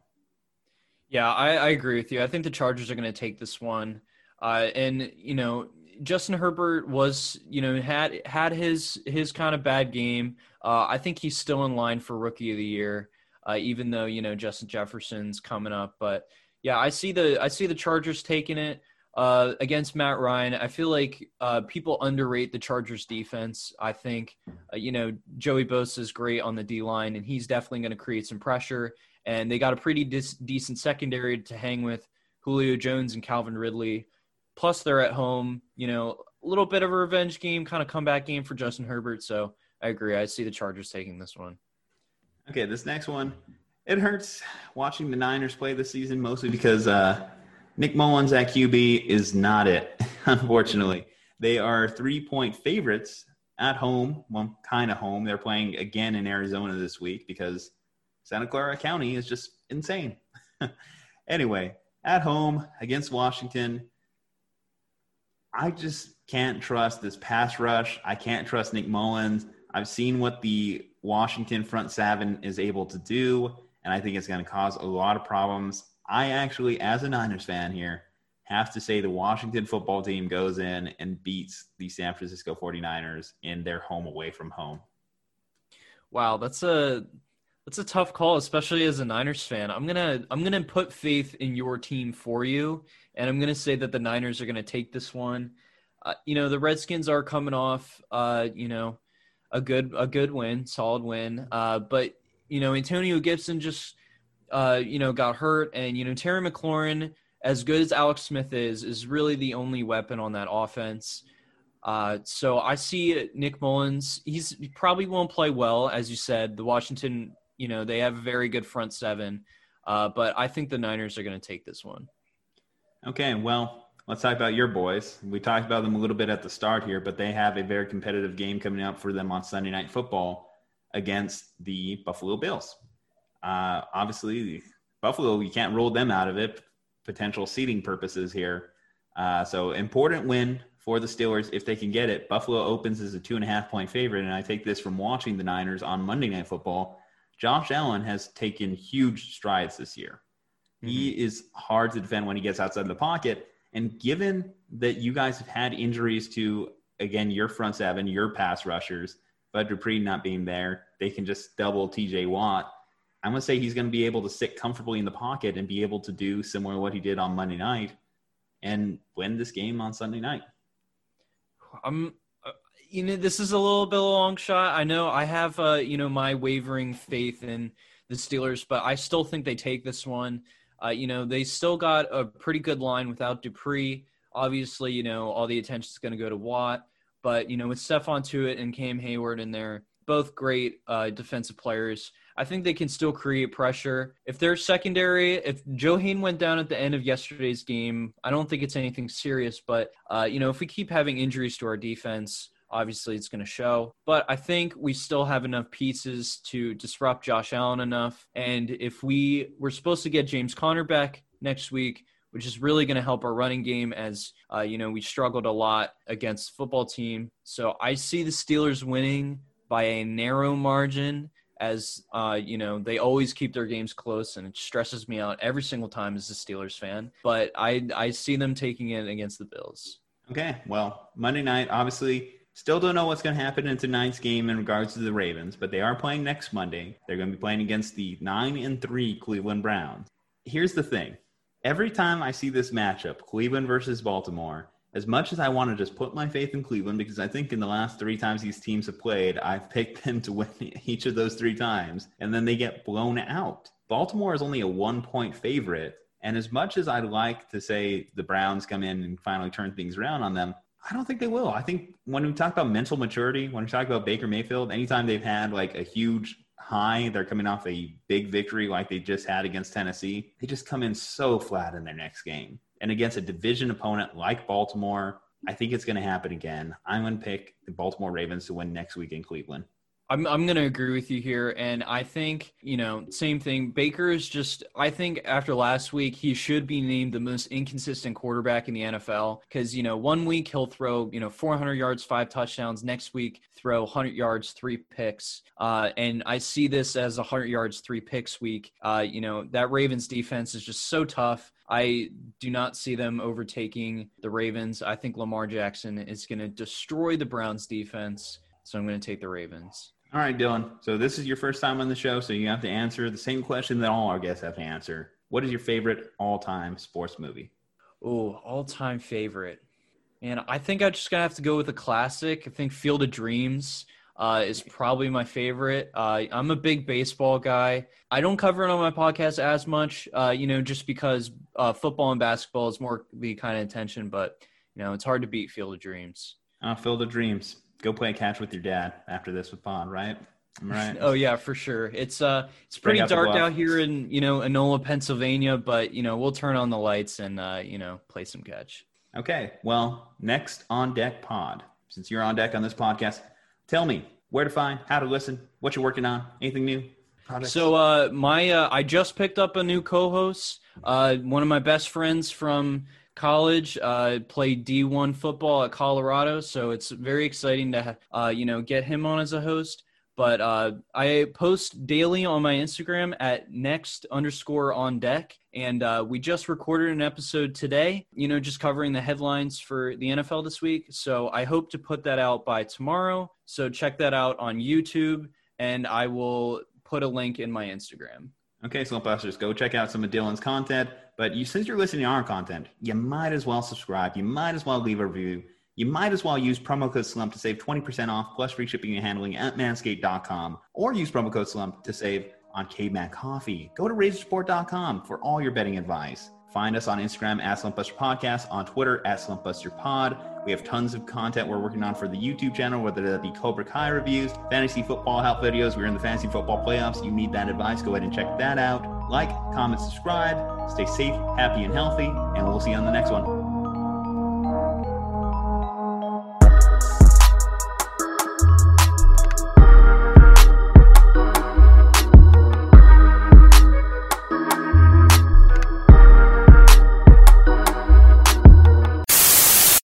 Yeah, I, I agree with you. I think the Chargers are going to take this one. Uh, and you know, Justin Herbert was, you know, had had his his kind of bad game. Uh, I think he's still in line for Rookie of the Year, uh, even though you know Justin Jefferson's coming up. But yeah, I see the I see the Chargers taking it uh, against Matt Ryan. I feel like uh, people underrate the Chargers defense. I think uh, you know Joey Bosa is great on the D line, and he's definitely going to create some pressure. And they got a pretty dis- decent secondary to hang with Julio Jones and Calvin Ridley. Plus, they're at home. You know, a little bit of a revenge game, kind of comeback game for Justin Herbert. So I agree. I see the Chargers taking this one. Okay, this next one, it hurts watching the Niners play this season, mostly because uh, Nick Mullens at QB is not it, unfortunately. They are three point favorites at home, well, kind of home. They're playing again in Arizona this week because Santa Clara County is just insane. anyway, at home against Washington, I just can't trust this pass rush. I can't trust Nick Mullens. I've seen what the Washington front seven is able to do, and I think it's going to cause a lot of problems. I actually, as a Niners fan here, have to say the Washington football team goes in and beats the San Francisco 49ers in their home away from home. Wow, that's a that's a tough call, especially as a Niners fan. I'm gonna I'm gonna put faith in your team for you, and I'm gonna say that the Niners are gonna take this one. Uh, you know, the Redskins are coming off, uh, you know, a good a good win, solid win. Uh, but you know, Antonio Gibson just uh, you know got hurt, and you know Terry McLaurin, as good as Alex Smith is, is really the only weapon on that offense. Uh, so I see Nick Mullens. He's he probably won't play well, as you said. The Washington, you know, they have a very good front seven, uh, but I think the Niners are going to take this one. Okay, well, let's talk about your boys. We talked about them a little bit at the start here, but they have a very competitive game coming up for them on Sunday Night Football against the Buffalo Bills. Uh, obviously, Buffalo, you can't rule them out of it. Potential seeding purposes here. Uh, so important win for the Steelers if they can get it. Buffalo opens as a two and a half point favorite, and I take this from watching the Niners on Monday Night Football. Josh Allen has taken huge strides this year. Mm-hmm. He is hard to defend when he gets outside the pocket. And given that you guys have had injuries to, again, your front seven, your pass rushers, Bud Dupree not being there, they can just double TJ Watt. I'm going to say he's going to be able to sit comfortably in the pocket and be able to do similar to what he did on Monday night and win this game on Sunday night. I'm, uh, you know, this is a little bit of a long shot. I know I have, uh, you know, my wavering faith in the Steelers, but I still think they take this one. Uh, you know, they still got a pretty good line without Dupree. Obviously, you know, all the attention is going to go to Watt, but you know, with Stephon Tuitt and Cam Heyward in there, both great uh, defensive players. I think they can still create pressure. If their secondary, if Joe Haden went down at the end of yesterday's game, I don't think it's anything serious. But uh, you know, if we keep having injuries to our defense, obviously it's going to show. But I think we still have enough pieces to disrupt Josh Allen enough. And if we we're supposed to get James Conner back next week, which is really going to help our running game as uh, you know we struggled a lot against football team. So I see the Steelers winning by a narrow margin as uh, you know they always keep their games close and it stresses me out every single time as a steelers fan but i i see them taking it against the bills. Okay well monday night obviously still don't know what's going to happen in tonight's game in regards to the ravens but they are playing next monday. They're going to be playing against the 9 and 3 cleveland browns. Here's the thing. Every time i see this matchup cleveland versus baltimore as much as I want to just put my faith in Cleveland, because I think in the last three times these teams have played, I've picked them to win each of those three times, and then they get blown out. Baltimore is only a one point favorite. And as much as I'd like to say the Browns come in and finally turn things around on them, I don't think they will. I think when we talk about mental maturity, when we talk about Baker Mayfield, anytime they've had like a huge high, they're coming off a big victory like they just had against Tennessee, they just come in so flat in their next game and against a division opponent like Baltimore, I think it's going to happen again. I'm going to pick the Baltimore Ravens to win next week in Cleveland. I'm I'm gonna agree with you here, and I think you know same thing. Baker is just I think after last week he should be named the most inconsistent quarterback in the NFL because you know one week he'll throw you know 400 yards, five touchdowns. Next week throw 100 yards, three picks, uh, and I see this as a 100 yards, three picks week. Uh, you know that Ravens defense is just so tough. I do not see them overtaking the Ravens. I think Lamar Jackson is going to destroy the Browns defense. So I'm going to take the Ravens. All right, Dylan. So this is your first time on the show, so you have to answer the same question that all our guests have to answer. What is your favorite all-time sports movie? Oh, all-time favorite. And I think I just gonna have to go with a classic. I think Field of Dreams uh, is probably my favorite. Uh, I'm a big baseball guy. I don't cover it on my podcast as much, uh, you know, just because uh, football and basketball is more the kind of attention. But you know, it's hard to beat Field of Dreams. Uh, Field of Dreams go play catch with your dad after this with Bond, right? Right. oh yeah, for sure. It's uh, it's pretty dark out here in you know Enola, Pennsylvania, but you know we'll turn on the lights and uh, you know play some catch. Okay. Well, next on deck pod. Since you're on deck on this podcast, tell me where to find, how to listen, what you're working on, anything new. Products? So uh, my uh, I just picked up a new co-host. Uh, one of my best friends from college, uh, played D1 football at Colorado. So it's very exciting to, uh, you know, get him on as a host. But uh, I post daily on my Instagram at next underscore on deck. And uh, we just recorded an episode today, you know, just covering the headlines for the NFL this week. So I hope to put that out by tomorrow. So check that out on YouTube. And I will put a link in my Instagram. Okay, Slumpbusters, go check out some of Dylan's content. But you, since you're listening to our content, you might as well subscribe. You might as well leave a review. You might as well use promo code SLUMP to save 20% off plus free shipping and handling at manscaped.com or use promo code SLUMP to save on Caveman Coffee. Go to razersport.com for all your betting advice. Find us on Instagram at Slumpbuster Podcast, on Twitter at Slumpbuster Pod. We have tons of content we're working on for the YouTube channel, whether that be Cobra Kai reviews, fantasy football help videos. We're in the fantasy football playoffs. You need that advice. Go ahead and check that out. Like, comment, subscribe. Stay safe, happy, and healthy, and we'll see you on the next one.